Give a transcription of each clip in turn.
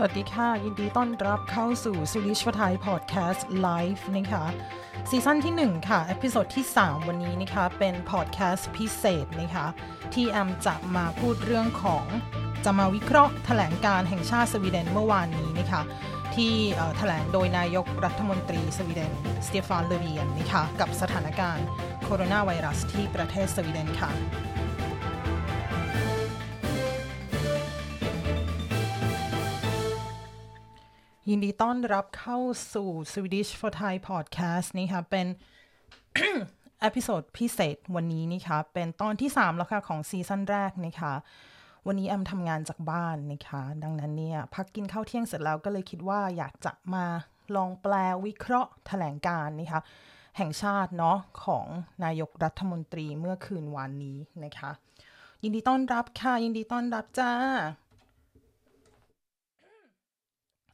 สวัสดีค่ะ ยินดีต้อนรับเข้าสู่ Swedish for Thai Podcast Live นะคะ season ที่ 1 ค่ะ episode ที่ 3 วันนี้นะคะเป็นพอดแคสต์พิเศษนะคะที่แอมจะมาพูดเรื่องของจะมาวิเคราะห์แถลงการณ์แห่งชาติสวีเดนเมื่อวานนี้นะคะที่แถลงโดยนายกรัฐมนตรีสวีเดน Stefan Löfven นะคะกับสถานการณ์โคโรนาไวรัสที่ประเทศสวีเดนค่ะ ยินดีต้อนรับเข้าสู่ Swedish for Thai Podcast นี่ค่ะเป็น episode พิเศษวันนี้นี่ค่ะเป็นตอนที่ 3 แล้วค่ะของ season แรกนะคะวันนี้แอมทำงานจากบ้านนะคะ ดังนั้นเนี่ยพักกินข้าวเที่ยงเสร็จแล้วก็เลยคิดว่าอยากจะมาลองแปลวิเคราะห์แถลงการณ์นะคะแห่งชาติเนาะของนายกรัฐมนตรีเมื่อคืนวานนี้นะคะ ยินดีต้อนรับค่ะ ยินดีต้อนรับจ้า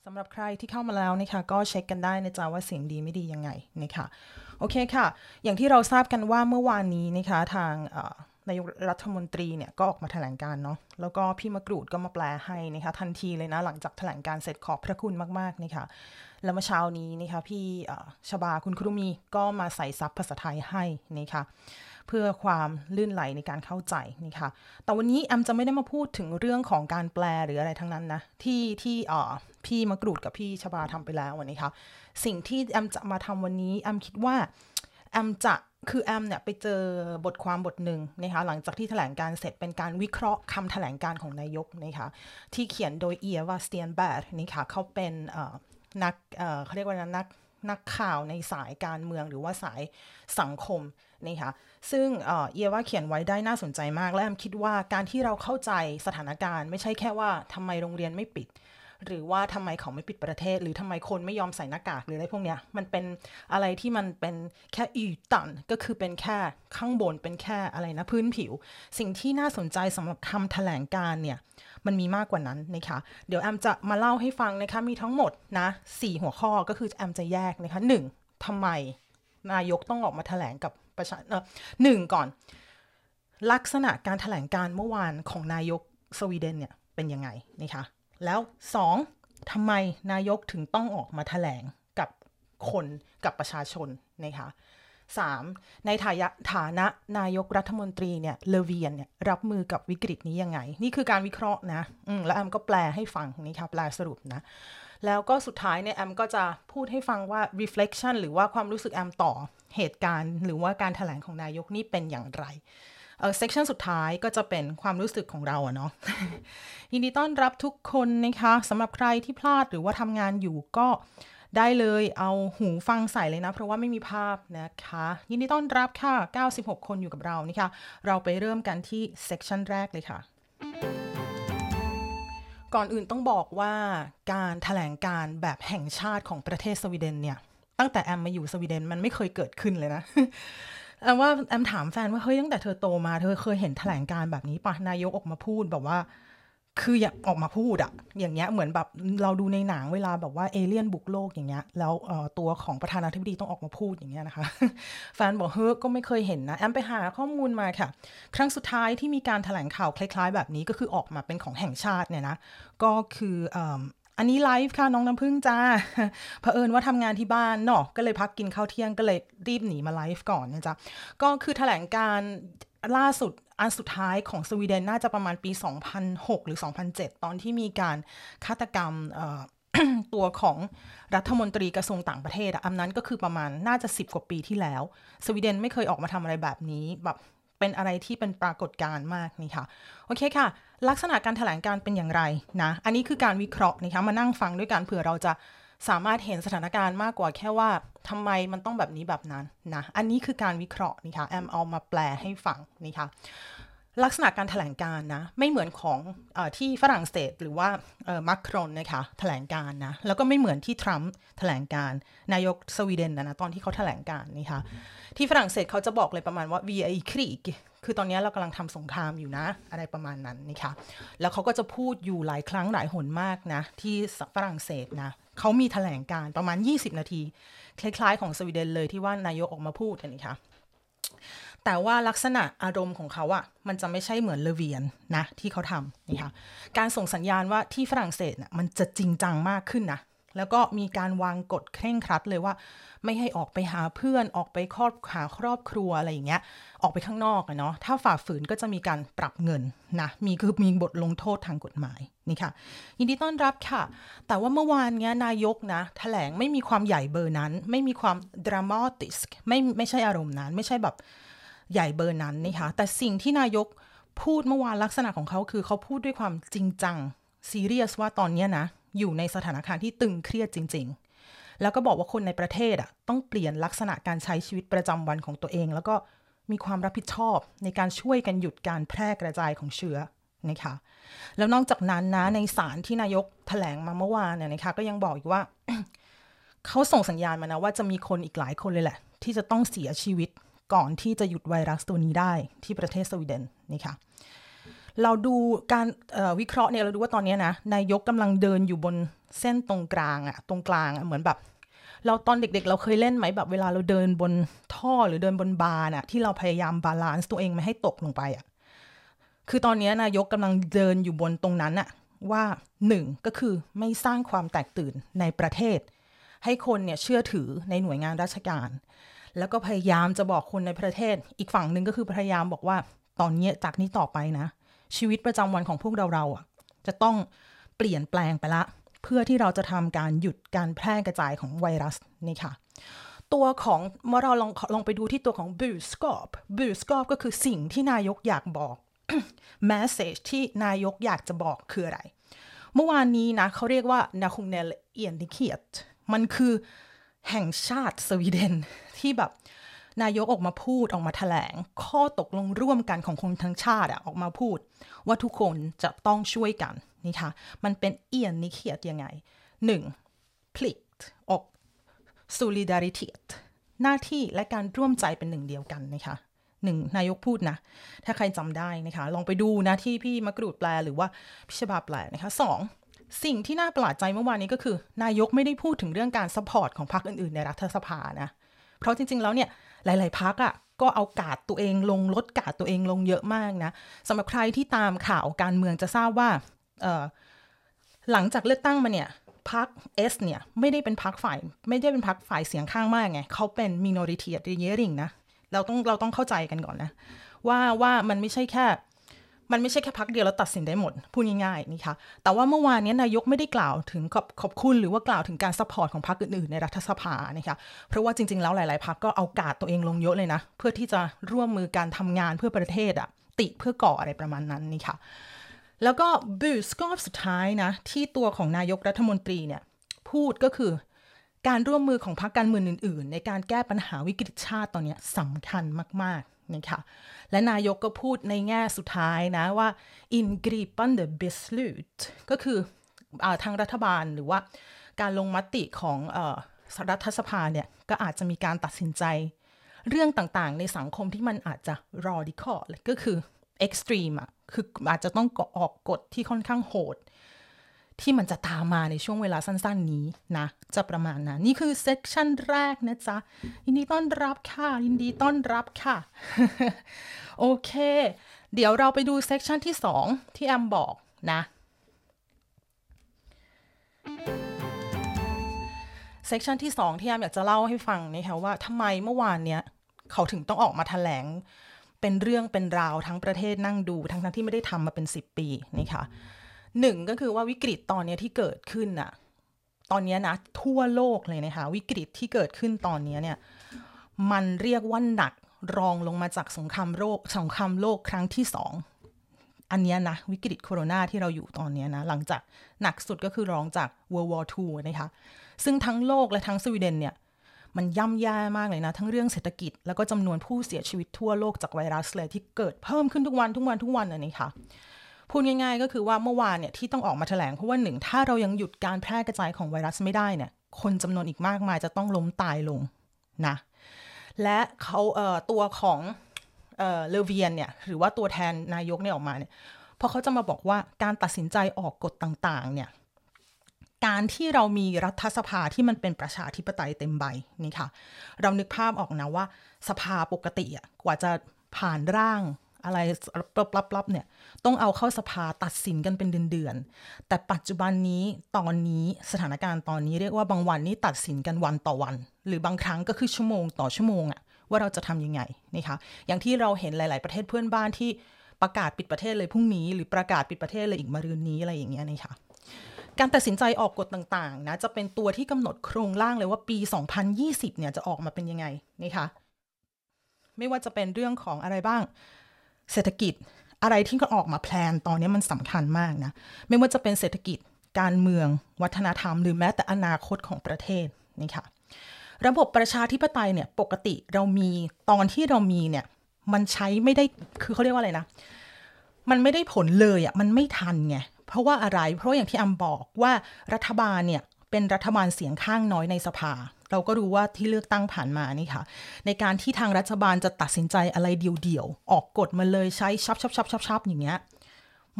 สำหรับใครที่เข้ามาแล้วนะคะก็เช็คกันได้นะจ๊ะว่าเสียงดีไม่ดียังไงนะคะโอเคค่ะ อย่างที่เราทราบกันว่าเมื่อวานนี้นะคะทางนายกรัฐมนตรีเนี่ยก็ออกมาแถลงการเนาะแล้วก็พี่มะกรูดก็มาแปลให้นะคะทันทีเลยนะหลังจากแถลงการเสร็จขอบพระคุณมากๆนะคะ แล้วเมื่อเช้านี้นะคะพี่ชบาคุณครูมีก็มาใส่ซับภาษาไทยให้นะคะเพื่อความลื่นไหลในการเข้าใจนี่ค่ะแต่วันนี้แอมจะไม่ได้มาพูดถึงเรื่องของการแปลหรืออะไรทั้งนั้นนะที่ที่พี่มากรูดกับพี่ชบาทำไปแล้ววันนี้ค่ะสิ่งที่แอมจะมาทำวันนี้แอมคิดว่าแอมจะคือแอมเนี่ยไปเจอบทความบทหนึ่งนะคะหลังจากที่แถลงการเสร็จเป็นการวิเคราะห์คำแถลงการของนายกนะคะที่เขียนโดยเอียวาสเตียนแบดนี่ค่ะเขาเป็น นักเขาเรียกว่านักนักข่าวในสายการเมืองหรือว่าสายสังคมนี่ค่ะซึ่งเอียว่าเขียนไว้ได้น่าสนใจมาก และแอมคิดว่าการที่เราเข้าใจสถานการณ์ไม่ใช่แค่ว่าทำไมโรงเรียนไม่ปิด หรือว่าทำไมเขาไม่ปิดประเทศ หรือทำไมคนไม่ยอมใส่หน้ากากหรืออะไรพวกเนี้ยมันเป็นอะไรที่มันเป็นแค่อีตันก็คือเป็นแค่ข้างบนเป็นแค่อะไรนะพื้นผิว สิ่งที่น่าสนใจสำหรับคำแถลงการเนี่ย มันมีมากกว่านั้นนะคะเดี๋ยวแอมจะมาเล่าให้ฟังนะคะมีทั้งหมดนะสี่หัวข้อก็คือแอมจะแยกนะคะหนึ่งทำไมนายกต้องออกมาแถลงกับประชาเออหนึ่งก่อน ลักษณะการถแถลงการเมื่อวานของนายกสวีเดนเนี่ยเป็นยังไงนะคะแล้วสองทำไมนายกถึงต้องออกมาถแถลงกับคนกับประชาชนนะคะ สามในฐายฐานะนายกรัฐมนตรีเนี่ยเลเวียนเนี่ยรับมือกับวิกฤตนี้ยังไง นี่คือการวิเคราะห์นะอืมแล้วแอมก็แปลให้ฟังนี่ค่ะแปลสรุปนะ แล้วก็สุดท้ายเนี่ยแอมก็จะพูดให้ฟังว่า reflection หรือว่าความรู้สึกแอมต่อเหตุการณ์ หรือว่าการถแถลงของนายกนี่เป็นอย่างไรเออ section สุดท้ายก็จะเป็นความรู้สึกของเราอะเนาะยินดีต้อนรับทุกคนนะคะสำหรับใครที่พลาดหรือว่าทำงานอยู่ก็ ได้เลยเอาหูฟังใส่เลยนะ เพราะว่าไม่มีภาพนะคะ ยินดีต้อนรับค่ะ 96 คนอยู่กับเรานี่ค่ะเราไปเริ่มกันที่ section แรกเลยค่ะ ก่อนอื่นต้องบอกว่าการถแถลงการแบบแห่งชาติของประเทศสวีเดนเนี่ย ตั้งแต่แอมมาอยู่สวีเดนมันไม่เคยเกิดขึ้นเลยนะแอมว่าแอมถามแฟนว่าเฮ้ยตั้งแต่เธอโตมาเธอเคยเห็นแถลงการแบบนี้ปะนายกออกมาพูดแบบว่า คืออย่าออกมาพูดอะอย่างเงี้ยเหมือนแบบเราดูในหนังเวลาแบบว่าเอเลี่ยนบุกโลกอย่างเงี้ยแล้วตัวของประธานาธิบดีต้องออกมาพูดอย่างเงี้ยนะคะแฟนบอกเฮ้ยก็ไม่เคยเห็นนะ แอมไปหาข้อมูลมาค่ะ ครั้งสุดท้ายที่มีการแถลงข่าวคล้าย ๆ แบบนี้ก็คือออกมาเป็นของแห่งชาติเนี่ยนะ ก็คืออันนี้ไลฟ์ค่ะน้องน้ำพึ่งจ้าเผอิญว่าทำงานที่บ้านเนาะก็เลยพักกินข้าวเที่ยงก็เลยรีบหนีมาไลฟ์ก่อนนะจ๊ะก็คือแถลงการล่าสุด อันสุดท้ายของสวีเดนน่าจะประมาณปี 2006 หรือ 2007 ตอนที่มีการฆาตกรรมตัวของรัฐมนตรีกระทรวงต่างประเทศอันนั้นก็คือประมาณน่าจะ 10 กว่าปีที่แล้ว สวีเดนไม่เคยออกมาทำอะไรแบบนี้แบบเป็นอะไรที่เป็นปรากฏการณ์มากนี่ค่ะ โอเคค่ะ ลักษณะการถแถลงการเป็นอย่างไรนะ อันนี้คือการวิเคราะห์นะคะมานั่งฟังด้วยกันเผื่อเราจะ สามารถเห็นสถานการณ์มากกว่าแค่ว่าทำไมมันต้องแบบนี้แบบนั้นนะ อันนี้คือการวิเคราะห์นี่ค่ะแอมเอามาแปลให้ฟังนี่ค่ะลักษณะการถแถลงการนะไม่เหมือนของอที่ฝรั่งเศสหรือว่ามาครอนนะคะแถลงการนะแล้วก็ไม่เหมือนที่ทรัมป์แถลงการนายกสวีเดนนะนะตอนที่เขาแถลงการนี่ค่ะที่ฝรั่งเศสเขาจะบอกเลยประมาณว่า vi krig คือตอนนี้เรากำลังทำสงครามอยู่นะ อะไรประมาณนั้นนะคะแล้วเขาก็จะพูดอยู่หลายครั้งหลายหนมากนะที่ฝรั่งเศสนะ เขามีแถลงการประมาณ 20 นาที คล้ายๆ ของสวีเดนเลยที่ว่านายกออกมาพูดนี่ค่ะแต่ว่าลักษณะอารมณ์ของเขาอะมันจะไม่ใช่เหมือนเลเวียนนะที่เขาทำนี่ค่ะการส่งสัญญาณว่าที่ฝรั่งเศสน่ะมันจะจริงจังมากขึ้นนะ แล้วก็มีการวางกฎเคร่งครัดเลยว่า ไม่ให้ออกไปหาเพื่อนออกไปครอบหาครอบครัวอะไรอย่างเงี้ย ออกไปข้างนอกอะเนาะถ้าฝ่าฝืนก็จะมีการปรับเงินนะมีคือมีบทลงโทษทางกฎหมายนี่ค่ะ ยินดีต้อนรับค่ะ แต่ว่าเมื่อวานเนี้ยนายกนะแถลงไม่มีความใหญ่เบอร์นั้น ไม่มีความดรามาติสไม่ไม่ใช่อารมณ์นั้น ไม่ใช่แบบใหญ่เบอร์นั้นนะคะแต่สิ่งที่นายกพูดเมื่อวานลักษณะของเขาคือเขาพูดด้วยความจริงจังซีเรียสว่าตอนเนี้ยนะ อยู่ในสถานการณ์ที่ตึงเครียดจริง ๆ แล้วก็บอกว่าคนในประเทศอะต้องเปลี่ยนลักษณะการใช้ชีวิตประจำวันของตัวเอง แล้วก็มีความรับผิดชอบในการช่วยกันหยุดการแพร่กระจายของเชื้อนะคะแล้วนอกจากนั้นนะในสารที่นายกแถลงมาเมื่อวานเนี่ยนะคะก็ยังบอกอีกว่า เขาส่งสัญญาณมานะว่าจะมีคนอีกหลายคนเลยแหละ ที่จะต้องเสียชีวิตก่อนที่จะหยุดไวรัสตัวนี้ได้ที่ประเทศสวีเดนนี่ค่ะ เราดูการวิเคราะห์เนี่ยเราดูว่าตอนนี้นะนายกกำลังเดินอยู่บนเส้นตรงกลางอะตรงกลางอะเหมือนแบบ เราตอนเด็กๆ เราเคยเล่นไหมแบบเวลาเราเดินบนท่อหรือเดินบนบาร์น่ะที่เราพยายาม balance ตัวเองไม่ให้ตกลงไปอะคือตอนนี้นายกกำลังเดินอยู่บนตรงนั้นอะว่าหนึ่งก็คือไม่สร้างความแตกตื่นในประเทศ ให้คนเนี่ยเชื่อถือในหน่วยงานราชการ แล้วก็พยายามจะบอกคนในประเทศ อีกฝั่งหนึ่งก็คือพยายามบอกว่าตอนนี้จากนี้ต่อไปนะ ชีวิตประจำวันของพวกเราเราอะ จะต้องเปลี่ยนแปลงไปละ เพื่อที่เราจะทำการหยุดการแพร่กระจายของไวรัสนี่ค่ะ ตัวของเมื่อเราลองลองไปดูที่ตัวของ b u s c o p b u s c o p ก็คือสิ่งที่นายกอยากบอก message ที่นายกอยากจะบอกคืออะไร เมื่อวานนี้นะเขาเรียกว่า national e n i k i e t มันคือแห่งชาติสวีเดนที่แบบ นายกออกมาพูดออกมาแถลง ข้อตกลงร่วมกันของคนทั้งชาติออกมาพูด ว่าทุกคนจะต้องช่วยกันนี่ค่ะมันเป็นเอียนนิเคียตยังไงหนึ่ง plikt ออก solidaritet หน้าที่และการร่วมใจเป็นหนึ่งเดียวกันนะคะหนึ่งนายกพูดนะ ถ้าใครจำได้นะคะ ลองไปดูนะที่พี่มกรูดแปลหรือว่าพิชบาแปลนะคะสองสิ่งที่น่าประหลาดใจเมื่อวานนี้ก็คือ นายกไม่ได้พูดถึงเรื่องการ support ของพรรคอื่นๆ ในรัฐสภานะ เพราะจริงๆ แล้วเนี่ย หลาย ๆพรรคอะก็เอาการ์ดตัวเองลงลดการ์ดตัวเองลงเยอะมากนะสำหรับใครที่ตามข่าวการเมืองจะทราบว่าหลังจากเลือกตั้งมาเนี่ยพรรค S เนี่ย ไม่ได้เป็นพรรคฝ่าย ไม่ได้เป็นพรรคฝ่ายเสียงข้างมากไงเขาเป็น minoritetsregering นะ เราต้องเราต้องเข้าใจกันก่อนนะ ว่าว่ามันไม่ใช่แค่ มันไม่ใช่แค่พรรคเดียวแล้วตัดสินได้หมด พูดง่ายๆนี่ค่ะแต่ว่าเมื่อวานนี้นายกไม่ได้กล่าวถึงขอบขอบคุณหรือว่ากล่าวถึงการ support ของพรรคอื่นๆ ในรัฐสภานะคะเพราะว่าจริงๆ แล้วหลายๆพรรคก็เอาการ์ดตัวเองลงเยอะเลยนะ เพื่อที่จะร่วมมือการทำงานเพื่อประเทศอะติเพื่อก่ออะไรประมาณนั้นนี่ค่ะแล้วก็ budskap สุดท้ายนะ ที่ตัวของนายกรัฐมนตรีเนี่ยพูดก็คือการร่วมมือของพรรคการเมืองอื่น ๆ ในการแก้ปัญหาวิกฤตชาติตอนนี้สำคัญมาก ๆ นะคะและนายกก็พูดในแง่สุดท้ายนะว่า ingripande beslut ก็คืออทางรัฐบาลหรือว่าการลงมติของรัฐสภาเนี่ยก็อาจจะมีการตัดสินใจ เรื่องต่างๆ ในสังคมที่มันอาจจะ radical ก็คือ extreme อะคืออาจจะต้องออกกฎที่ค่อนข้างโหด ที่มันจะตามมาในช่วงเวลาสั้น ๆ นี้นะ จะประมาณนั้นนี่คือเซกชันแรกนะจ๊ะยินดีต้อนรับค่ะยินดีต้อนรับค่ะ โอเค เดี๋ยวเราไปดู section ที่สองที่แอมบอกนะ section ที่สองที่แอมอยากจะเล่าให้ฟังนะคะว่าทำไมเมื่อวานเนี้ยเขาถึงต้องออกมาแถลงเป็นเรื่องเป็นราวทั้งประเทศนั่งดู ทั้งที่ไม่ได้ทำมาเป็น 10 ปีนะคะ หนึ่งก็คือว่าวิกฤตตอนนี้ที่เกิดขึ้นน่ะตอนนี้นะทั่วโลกเลยนะคะวิกฤตที่เกิดขึ้นตอนนี้เนี่ยมันเรียกว่าหนักรองลงมาจากสงครามโลกสงครามโลกครั้งที่สองอันนี้นะวิกฤตโคโรนาที่เราอยู่ตอนนี้นะหลังจากหนักสุดก็คือรองจาก World War II นะคะซึ่งทั้งโลกและทั้งสวีเดนเนี่ยมันย่ำแย่มากเลยนะ ทั้งเรื่องเศรษฐกิจแล้วก็จำนวนผู้เสียชีวิตทั่วโลกจากไวรัสเลยที่เกิดเพิ่มขึ้นทุกวันทุกวันทุกวันอันนี้ค่ะ พูดง่ายๆ ก็คือว่าเมื่อวานเนี่ยที่ต้องออกมาแถลงเพราะว่าหนึ่งถ้าเรายังหยุดการแพร่กระจายของไวรัสไม่ได้เนี่ย คนจำนวนอีกมากมายจะต้องล้มตายลงนะและเขาเอ่อตัวของเอ่อเลเวียนเนี่ยหรือว่าตัวแทนนายกเนี่ยออกมาเนี่ยพอเขาจะมาบอกว่าการตัดสินใจออกกฎต่างๆ เนี่ยการที่เรามีรัฐสภาที่มันเป็นประชาธิปไตยเต็มใบนี่ค่ะ เรานึกภาพออกนะว่า สภาปกติอะกว่าจะผ่านร่าง อะไรปลับๆเนี่ย ต้องเอาเข้าสภาตัดสินกันเป็นเดือนๆ แต่ปัจจุบันนี้ตอนนี้สถานการณ์ตอนนี้เรียกว่าบางวันนี้ตัดสินกันวันต่อวัน หรือบางครั้งก็คือชั่วโมงต่อชั่วโมงอะว่าเราจะทำยังไงนะคะ อย่างที่เราเห็นหลาย ๆประเทศเพื่อนบ้านที่ประกาศปิดประเทศเลยพรุ่งนี้ หรือประกาศปิดประเทศเลยอีกมะรืนนี้อะไรอย่างเงี้ยนะคะการตัดสินใจออกกฎต่างๆนะจะเป็นตัวที่กำหนดโครงร่างเลยว่าปี 2020 เนี่ยจะออกมาเป็นยังไงนะคะไม่ว่าจะเป็นเรื่องของอะไรบ้าง เศรษฐกิจอะไรที่ก็ออกมาแพลนตอนนี้มันสำคัญมากนะ ไม่ว่าจะเป็นเศรษฐกิจการเมือง วัฒนธรรม หรือแม้แต่อนาคตของประเทศนี่ค่ะระบบประชาธิปไตยเนี่ยปกติเรามีตอนที่เรามีเนี่ยมันใช้ไม่ได้คือเขาเรียกว่าอะไรนะ มันไม่ได้ผลเลยอะ่ะมันไม่ทันไงเพราะว่าอะไรเพราะอย่างที่อำบอกว่ารัฐบาลเนี่ยเป็นรัฐบาลเสียงข้างน้อยในสภา เราก็รู้ว่าที่เลือกตั้งผ่านมานี่ค่ะ ในการที่ทางรัฐบาลจะตัดสินใจอะไรเดี่ยวๆ ออกกฎมาเลยใช้ชับชับชับชับชับอย่างเงี้ย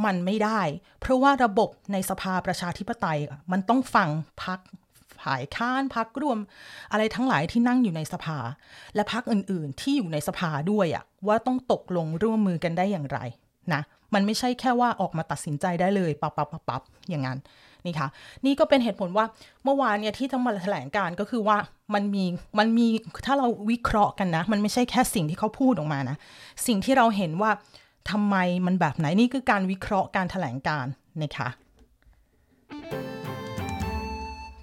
มันไม่ได้ เพราะว่าระบบในสภาประชาธิปไตย มันต้องฟังพักฝ่ายค้านพักร่วม อะไรทั้งหลายที่นั่งอยู่ในสภา และพักอื่นๆ ที่อยู่ในสภาด้วยอะว่าต้องตกลงร่วมมือกันได้อย่างไรนะมันไม่ใช่แค่ว่าออกมาตัดสินใจได้เลยปับปับปับปับอย่างนั้น นี่ค่ะ นี่ก็เป็นเหตุผลว่าเมื่อวานเนี่ยที่ทั้งมาแถลงการก็คือว่ามันมีมันมีถ้าเราวิเคราะห์กันนะ มันไม่ใช่แค่สิ่งที่เขาพูดออกมานะ สิ่งที่เราเห็นว่าทำไมมันแบบไหนนี่คือการวิเคราะห์การแถลงการนะคะ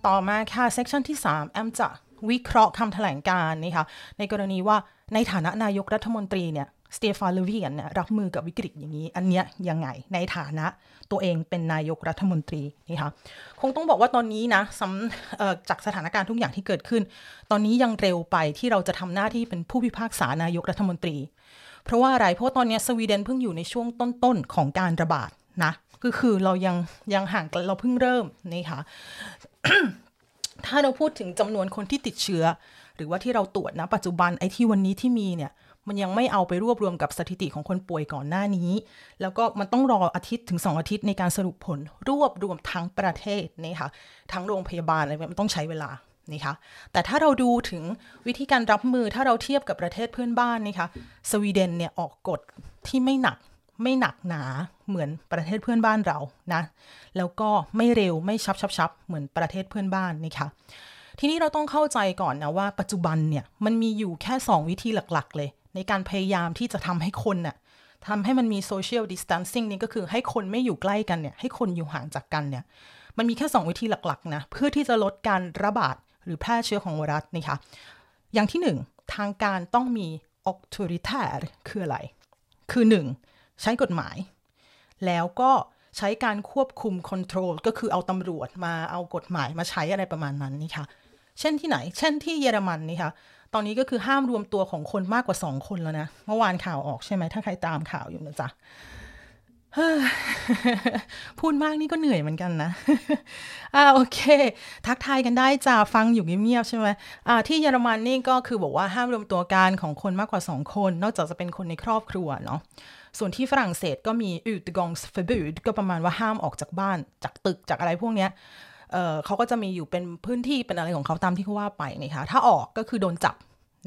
ต่อมาค่ะเซกชันที่ 3 แอมจะวิเคราะห์คำแถลงการนี่ค่ะในกรณีว่าในฐานะนายกรัฐมนตรีเนี่ย สเตฟานเลวียนเนี่ยรับมือกับวิกฤตอย่างนี้ อันเนี้ยยังไงในฐานะตัวเองเป็นนายกรัฐมนตรีนี่ค่ะคงต้องบอกว่าตอนนี้นะจากสถานการณ์ทุกอย่างที่เกิดขึ้น ตอนนี้ยังเร็วไปที่เราจะทำหน้าที่เป็นผู้พิพากษานายกรัฐมนตรี เพราะว่าอะไรเพราะตอนนี้สวีเดนเพิ่งอยู่ในช่วงต้นๆของการระบาดนะก็คือเรายังยังห่างเราเพิ่งเริ่มนี่ค่ะถ้าเราพูดถึงจำนวนคนที่ติดเชื้อ หรือว่าที่เราตรวจนะปัจจุบันไอ้ที่วันนี้ที่มีเนี่ย มันยังไม่เอาไปรวบรวมกับสถิติของคนป่วยก่อนหน้านี้ แล้วก็มันต้องรออาทิตย์ถึง 2 อาทิตย์ในการสรุปผลรวบรวมทั้งประเทศนี่ค่ะทั้งโรงพยาบาลอะไรมันต้องใช้เวลานี่ค่ะแต่ถ้าเราดูถึงวิธีการรับมือถ้าเราเทียบกับประเทศเพื่อนบ้านนี่ค่ะสวีเดนเนี่ยออกกฎที่ไม่หนักไม่หนักหนาเหมือนประเทศเพื่อนบ้านเรานะแล้วก็ไม่เร็วไม่ชับชับชับเหมือนประเทศเพื่อนบ้านนี่ค่ะทีนี้เราต้องเข้าใจก่อนนะว่าปัจจุบันเนี่ยมันมีอยู่แค่ 2 วิธีหลักๆ เลย ในการพยายามที่จะทำให้คนน่ะทำให้มันมีโซเชียลดิส a ทนซิ่งนี่ก็คือให้คนไม่อยู่ใกล้กันเนี่ย ให้คนอยู่ห่างจากกันเนี่ย มันมีแค่ 2 วิธีหลักๆนะ เพื่อที่จะลดการระบาดหรือแพร่เชื้อของไวรัสนี่ค่ะอย่างที่ 1 ทางการต้องมี autoritaire คืออะไร คือ 1 ใช้กฎหมาย แล้วก็ใช้การควบคุมคอนโทรลก็คือเอาตำรวจมาเอากฎหมายมาใช้อะไรประมาณนั้นนี่ค่ะเช่นที่ไหน เช่นที่เยอรมันนี่ค่ะ ตอนนี้ก็คือห้ามรวมตัวของคนมากกว่าสองคนแล้วนะ เมื่อวานข่าวออกใช่ไหมถ้าใครตามข่าวอยู่นะจ๊ะพูดมากนี่ก็เหนื่อยเหมือนกันนะ อ่าโอเค ทักทายกันได้จ้าฟังอยู่เงียบๆใช่ไหมอ่าที่เยอรมันนี่ก็คือบอกว่าห้ามรวมตัวกันของคนมากกว่าสองคน นอกจากจะเป็นคนในครอบครัวเนาะส่วนที่ฝรั่งเศสก็มี utgangsförbud ก็ประมาณว่าห้ามออกจากบ้านจากตึกจากอะไรพวกเนี้ย เเขาก็จะมีอยู่เป็นพื้นที่เป็นอะไรของเขาตามที่เขาว่าไปนะคะถ้าออกก็คือโดนจับ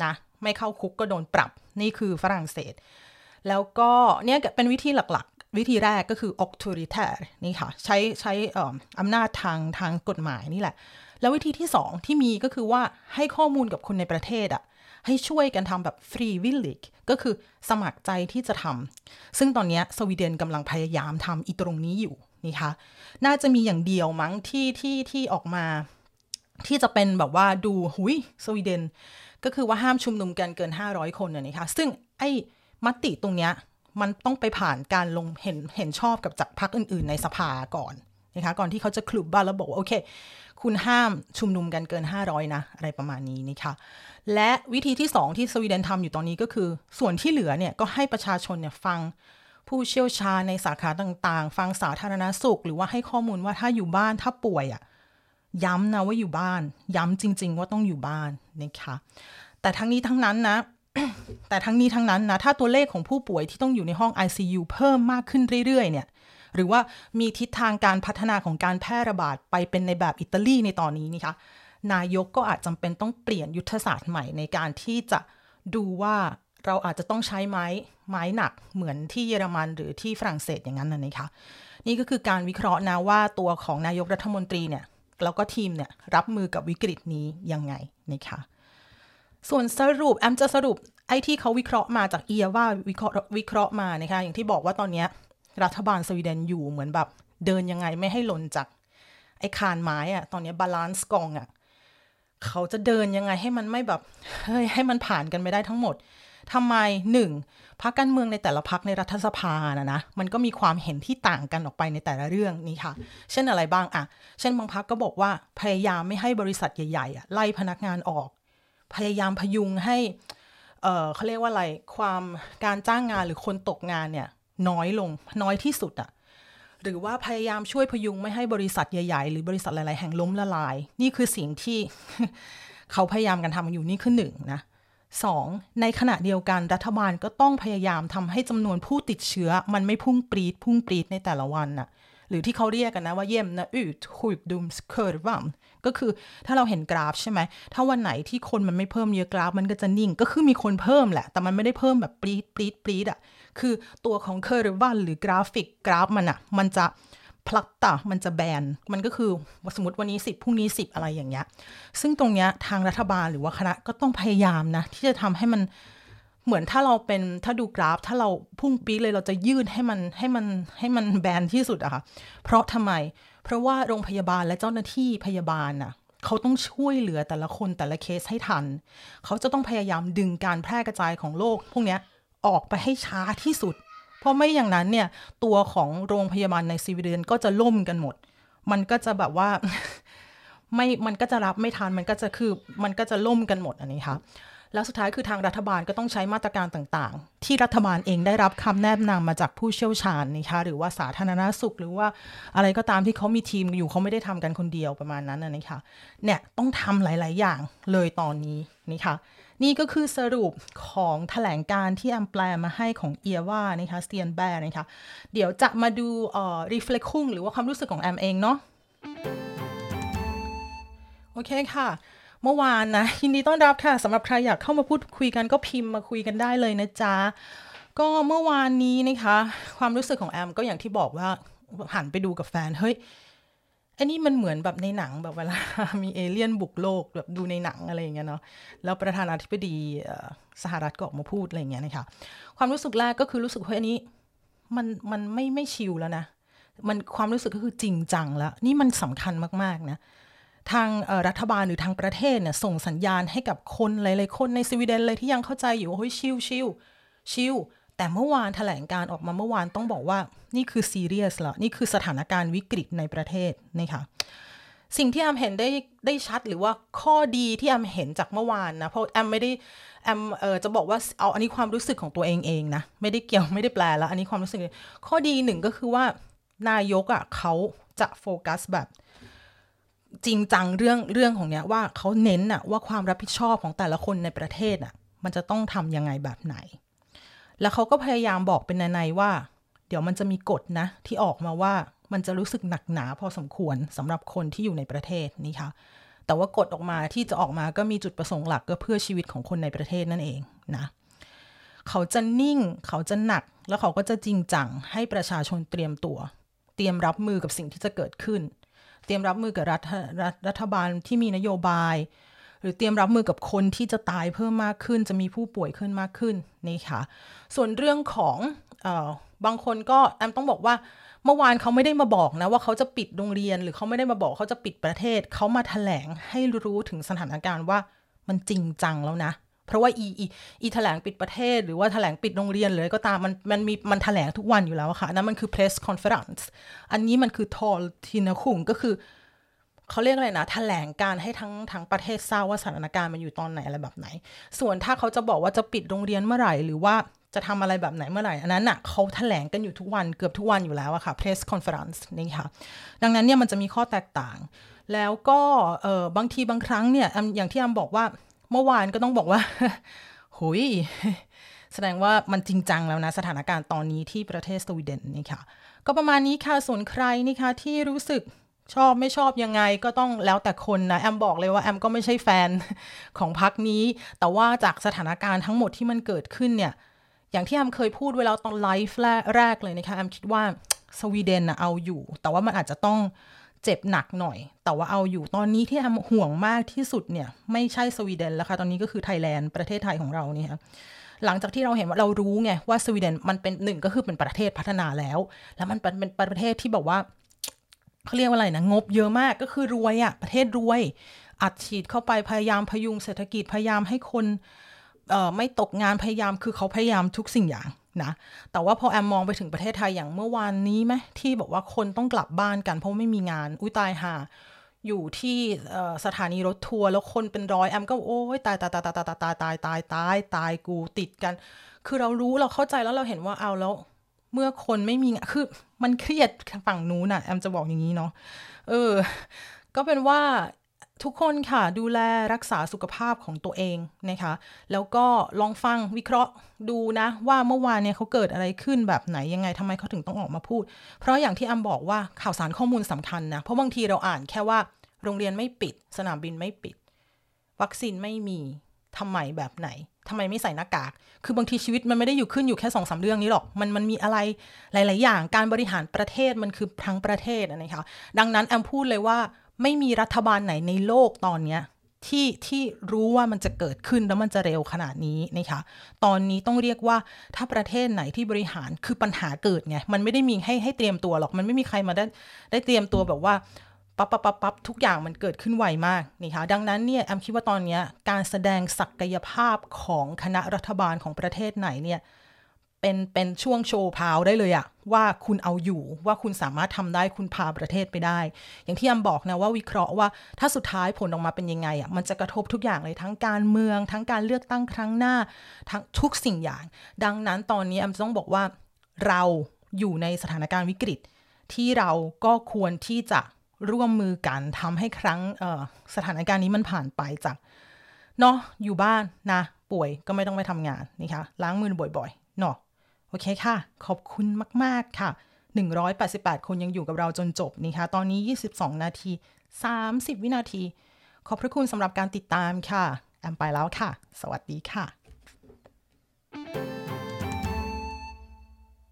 นะไม่เข้าคุกก็โดนปรับนี่คือฝรั่งเศส แล้วก็เนี่ยเป็นวิธีหลักๆ วิธีแรกก็คือ autoritaire นี่ค่ะ ใช้ใช้อำนาจทางทางกฎหมายนี่แหละ แล้ววิธีที่สองที่มีก็คือว่าให้ข้อมูลกับคนในประเทศอะให้ช่วยกันทำแบบฟรีวิลลิกก็คือสมัครใจที่จะทำซึ่งตอนนี้สวีเดนกำลังพยายามทำอีตรงนี้อยู่ นี่คะน่าจะมีอย่างเดียวมั้งที่ที่ที่ออกมา ที่จะเป็นแบบว่าดูหุยสวีเดน ก็คือว่าห้ามชุมนุมกันเกิน 500 คนเนี่ยนะคะซึ่งไอ้มติตรงเนี้ยมันต้องไปผ่านการลงเห็นเห็นชอบกับจากพรรคอื่น ๆ ในสภาก่อนนะคะก่อนที่เขาจะคลุบบ้านแล้วบอกว่าโอเค คุณห้ามชุมนุมกันเกิน 500 นะ อะไรประมาณนี้นะคะและวิธีที่ 2 ที่สวีเดนทำอยู่ตอนนี้ก็คือ ส่วนที่เหลือเนี่ยก็ให้ประชาชนเนี่ยฟัง ผู้เชี่ยวชาญในสาขาต่างๆ ฟังสาธารณสุข หรือว่าให้ข้อมูลว่าถ้าอยู่บ้านถ้าป่วยอะ่ะย้ำนะว่าอยู่บ้าน ย้ำจริง ๆ ว่าต้องอยู่บ้านนะคะแต่ทั้งนี้ทั้งนั้นนะ แต่ทั้งนี้ทั้งนั้นนะ ถ้าตัวเลขของผู้ป่วยที่ต้องอยู่ในห้อง ICU เพิ่มมากขึ้นเรื่อย ๆ เนี่ย หรือว่ามีทิศทางการพัฒนาของการแพร่ระบาดไปเป็นในแบบอิตาลีในตอนนี้นะคะนายกก็อาจจำเป็นต้องเปลี่ยนยุทธศาสตร์ใหม่ในการที่จะดูว่า เราอาจจะต้องใช้ไม้ไม้หนักเหมือนที่เยอรมันหรือที่ฝรั่งเศสอย่างนั้นนะนะคะนี่ก็คือการวิเคราะห์นะว่าตัวของนายกรัฐมนตรีเนี่ยแล้วก็ทีมเนี่ยรับมือกับวิกฤตนี้ยังไงนะคะส่วนสรุปแอมจะสรุปไอ้ที่เขาวิเคราะห์มาจากเอียว่าวิเคราะห์วิเคราะห์มานะคะอย่างที่บอกว่าตอนนี้รัฐบาลสวีเดนอยู่เหมือนแบบเดินยังไงไม่ให้หล่นจากไอ้คานไม้อะตอนนี้ balansgång อะเขาจะเดินยังไงให้มันไม่แบบเฮ้ยให้มันผ่านกันไม่ได้ทั้งหมด ทำไมหนึ่งพรรคการเมืองในแต่ละพรรคในรัฐสภานะนะมันก็มีความเห็นที่ต่างกันออกไปในแต่ละเรื่องนี่ค่ะ เช่นอะไรบ้างอะเช่นบางพรรคก็บอกว่าพยายามไม่ให้บริษัทใหญ่ๆไล่พนักงานออก พยายามพยุงให้เออเขาเรียกว่าอะไรความการจ้างงานหรือคนตกงานเนี่ยน้อยลงน้อยที่สุดอะหรือว่าพยายามช่วยพยุงไม่ให้บริษัทใหญ่ ๆ หรือบริษัทหลาย ๆ แห่งล้มละลาย นี่คือสิ่งที่เขาพยายามกันทำอยู่นี่คือหนึ่งนะ สองในขณะเดียวกันรัฐบาลก็ต้องพยายามทำให้จำนวนผู้ติดเชื้อ มันไม่พุ่งปรีดพุ่งปรีดในแต่ละวันน่ะหรือที่เขาเรียกกันนะว่าเยี่ยมนะอืดคุยดุมสเคอร์วัมก็คือถ้าเราเห็นกราฟใช่ไหม ถ้าวันไหนที่คนมันไม่เพิ่มเยอะกราฟมันก็จะนิ่ง ก็คือมีคนเพิ่มแหละ แต่มันไม่ได้เพิ่มแบบปรี๊ดปรี๊ดปรี๊ดอะคือตัวของ kurvan หรือกราฟิกกราฟมันอะมันจะ platta มันจะแบน มันก็คือสมมติวันนี้สิบพรุ่งนี้สิบอะไรอย่างเงี้ย ซึ่งตรงเนี้ยทางรัฐบาลหรือว่าคณะก็ต้องพยายามนะ ที่จะทำให้มันเหมือนถ้าเราเป็นถ้าดูกราฟ ถ้าเราพุ่งปรี๊ดเลยเราจะยืดให้มันให้มันให้มันแบนที่สุดอะค่ะ เพราะทำไม เพราะว่าโรงพยาบาลและเจ้าหน้าที่พยาบาลน่ะเขาต้องช่วยเหลือแต่ละคนแต่ละเคสให้ทัน เขาจะต้องพยายามดึงการแพร่กระจายของโรคพวกนี้ออกไปให้ช้าที่สุด เพราะไม่อย่างนั้นเนี่ยตัวของโรงพยาบาลในซีวีเดนก็จะล่มกันหมด มันก็จะแบบว่าไม่ มันก็จะรับไม่ทัน มันก็จะคือ มันก็จะล่มกันหมดอันนี้ค่ะ แล้วสุดท้ายคือทางรัฐบาลก็ต้องใช้มาตรการต่างๆ ที่รัฐบาลเองได้รับคำแนะนำมาจากผู้เชี่ยวชาญนะคะหรือว่าสาธารณสุข หรือว่าอะไรก็ตามที่เขามีทีมอยู่เขาไม่ได้ทำกันคนเดียวประมาณนั้นนะคะเนี่ยต้องทำหลาย ๆ อย่างเลยตอนนี้นี่ค่ะ นี่ก็คือสรุปของแถลงการที่แอมแปลมาให้ของเอียว่านะคะสเตียนแบร์นะคะเดี๋ยวจะมาดูเอ่อรีเฟล็กคุ้งหรือว่าความรู้สึกของแอมเองเนาะโอเคค่ะ เมื่อวานนะยินดีต้อนรับค่ะสำหรับใครอยากเข้ามาพูดคุยกันก็พิมพ์มาคุยกันได้เลยนะจ๊ะ ก็เมื่อวานนี้นะคะ ความรู้สึกของแอมก็อย่างที่บอกว่าหันไปดูกับแฟนเฮ้ย อันนี้มันเหมือนแบบในหนังแบบเวลา มีเอเลี่ยนบุกโลกแบบดูในหนังอะไรอย่างเงี้ยเนาะแล้วประธานาธิบดีสหรัฐก็ออกมาพูดอะไรอย่างเงี้ยนะคะความรู้สึกแรกก็คือรู้สึกว่าอันนี้มันมันไม่ไม่ชิลแล้วนะ มันความรู้สึกก็คือจริงจังแล้ว นี่มันสำคัญมากๆนะทางรัฐบาลหรือทางประเทศเนี่ยส่งสัญญาณให้กับคนหลายๆคนในสวีเดนเลยที่ยังเข้าใจอยู่ว่าเฮ้ยชิลชิลchill แต่เมื่อวานแถลงการณ์ออกมาเมื่อวานต้องบอกว่านี่คือซีเรียสแล้วนี่คือสถานการณ์วิกฤตในประเทศนะคะสิ่งที่แอมเห็นได้ได้ชัดหรือว่าข้อดีที่แอมเห็นจากเมื่อวานนะ เพราะแอมไม่ได้แอมเออจะบอกว่าเอาอันนี้ความรู้สึกของตัวเองเองนะ ไม่ได้เกี่ยวไม่ได้แปลแล้ว อันนี้ความรู้สึก ข้อดีหนึ่งก็คือว่านายกอะ่ะเขาจะโฟกัสแบบจริงจังเรื่องเรื่องของเนี้ยว่าเขาเน้นอะว่าความรับผิดชอบของแต่ละคนในประเทศอะมันจะต้องทำยังไงแบบไหน แล้วเขาก็พยายามบอกเป็นในๆว่า เดี๋ยวมันจะมีกฎนะ ที่ออกมาว่ามันจะรู้สึกหนักหนาพอสมควรสำหรับคนที่อยู่ในประเทศนี่ค่ะ แต่ว่ากฎออกมาที่จะออกมาก็มีจุดประสงค์หลักก็เพื่อชีวิตของคนในประเทศนั่นเองนะเขาจะนิ่ง เขาจะหนัก แล้วเขาก็จะจริงจังให้ประชาชนเตรียมตัว เตรียมรับมือกับสิ่งที่จะเกิดขึ้น เตรียมรับมือกับรัฐรัฐบาลที่มีนโยบาย หรือเตรียมรับมือกับคนที่จะตายเพิ่มมากขึ้น จะมีผู้ป่วยขึ้นมากขึ้นนี่ค่ะ ส่วนเรื่องของออบางคนก็แอมต้องบอกว่าเมื่อวานเขาไม่ได้มาบอกนะว่าเขาจะปิดโรงเรียน หรือเขาไม่ได้มาบอกเขาจะปิดประเทศ เขามาถแถลงให้รู้ถึงสถานการณ์ว่ามันจริงจังแล้วนะ เพราะว่าอีอีอีแถลงปิดประเทศ หรือว่าแถลงปิดโรงเรียนเลยก็ตามมันมันมีมันแถลงทุกวันอยู่แล้วค่ะนั่นมันคือ press conference อันนี้มันคือทอลทินาคุงก็คือ เขาเรียกอะไรนะแถลงการให้ทั้งทั้งประเทศทราบว่าสถานการณ์มันอยู่ตอนไหนอะไรแบบไหน ส่วนถ้าเขาจะบอกว่าจะปิดโรงเรียนเมื่อไหร่ หรือว่าจะทำอะไรแบบไหนเมื่อไหร่ อันนั้นน่ะเขาแถลงกันอยู่ทุกวันเกือบทุกวันอยู่แล้วอะค่ะ press conference นี่ค่ะ ดังนั้นเนี่ยมันจะมีข้อแตกต่าง แล้วก็เออบางทีบางครั้งเนี่ยอย่างที่อำบอกว่าเมื่อวานก็ต้องบอกว่าหุยแสดงว่ามันจริงจังแล้วนะ สถานการณ์ตอนนี้ที่ประเทศสวีเดนนี่ค่ะ ก็ประมาณนี้ค่ะส่วนใครนี่ค่ะที่รู้สึก ชอบไม่ชอบยังไงก็ต้องแล้วแต่คนนะ แอมบอกเลยว่าแอมก็ไม่ใช่แฟนของพักนี้ แต่ว่าจากสถานการณ์ทั้งหมดที่มันเกิดขึ้นเนี่ย อย่างที่แอมเคยพูดไว้แล้วตอนไลฟ์แรกเลยนะคะแอมคิดว่าสวีเดนนะเอาอยู่ แต่ว่ามันอาจจะต้องเจ็บหนักหน่อย แต่ว่าเอาอยู่ตอนนี้ที่แอมห่วงมากที่สุดเนี่ย ไม่ใช่สวีเดนแล้วค่ะ ตอนนี้ก็คือไทยแลนด์ประเทศไทยของเราเนี่ยหลังจากที่เราเห็นว่าเรารู้ไงว่าสวีเดนมันเป็นหนึ่งก็คือเป็นประเทศพัฒนาแล้ว แล้วมันเป็นประเทศที่แบบว่า เขาเรียกว่าอะไรนะงบเยอะมากก็คือรวยอะประเทศรวย อัดฉีดเข้าไปพยายามพยุงเศรษฐกิจพยายามให้คนไม่ตกงานพยายามคือเขาพยายามทุกสิ่งอย่างนะแต่ว่าพอแอมมองไปถึงประเทศไทยอย่างเมื่อวานนี้ไหมที่บอกว่าคนต้องกลับบ้านกันเพราะไม่มีงานอุ้ยตายห่าอยู่ที่สถานีรถทัวร์แล้วคนเป็นร้อยแอมก็โอ้ยตายตายตายตายตายตายตายตายตายตายกูติดกัน คือเรารู้เราเข้าใจแล้วเราเห็นว่าเอาแล้ว เมื่อคนไม่มีคือมันเครียดฝั่งนู้นอะแอมจะบอกอย่างนี้เนาะเออ ก็เป็นว่าทุกคนค่ะดูแลรักษาสุขภาพของตัวเองนะคะ แล้วก็ลองฟังวิเคราะห์ดูนะว่าเมื่อวานเนี่ยเขาเกิดอะไรขึ้นแบบไหนยังไงทำไมเขาถึงต้องออกมาพูด เพราะอย่างที่อัมบอกว่าข่าวสารข้อมูลสำคัญนะ เพราะบางทีเราอ่านแค่ว่า โรงเรียนไม่ปิด สนามบินไม่ปิด วัคซีนไม่มีทำไมแบบไหน ทำไมไม่ใส่หน้ากาก คือบางทีชีวิตมันไม่ได้อยู่ขึ้นอยู่แค่สองสาเรื่องนี้หรอก มันมันมีอะไรหลาย ๆ อย่าง การบริหารประเทศมันคือทั้งประเทศนะคะ ดังนั้นแอมพูดเลยว่าไม่มีรัฐบาลไหนในโลกตอนนี้ที่ที่รู้ว่ามันจะเกิดขึ้นแล้วมันจะเร็วขนาดนี้นะคะ ตอนนี้ต้องเรียกว่าถ้าประเทศไหนที่บริหารคือปัญหาเกิดไง มันไม่ได้มีให้ให้เตรียมตัวหรอก มันไม่มีใครมาได้ได้เตรียมตัวแบบว่า ปั๊บปั๊บปั๊บปั๊บทุกอย่างมันเกิดขึ้นไวมากนะคะดังนั้นเนี่ยแอมคิดว่าตอนนี้การแสดงศักยภาพของคณะรัฐบาลของประเทศไหนเนี่ยเป็นเป็นช่วงโชว์พาวได้เลยอะว่าคุณเอาอยู่ว่าคุณสามารถทำได้คุณพาประเทศไปได้ อย่างที่อำบอกนะว่าวิเคราะห์ว่าถ้าสุดท้ายผลออกมาเป็นยังไงอะมันจะกระทบทุกอย่างเลยทั้งการเมือง ทั้งการเลือกตั้งครั้งหน้า ทั้งทุกสิ่งอย่าง ดังนั้นตอนนี้อำต้องบอกว่าเราอยู่ในสถานการณ์วิกฤต ที่เราก็ควรที่จะ ร่วมมือกันทำให้ครั้งสถานการณ์นี้มันผ่านไปจากเนาะอยู่บ้านนะ ป่วยก็ไม่ต้องไปทำงานนี่คะล้างมือบ่อยๆเนาะโอเคค่ะ ขอบคุณมาก ๆ ค่ะ 188 คนยังอยู่กับเราจนจบนะคะตอนนี้ 22 นาที 30 วินาที ขอบพระคุณสำหรับการติดตามค่ะ แอมไปแล้วค่ะ สวัสดีค่ะ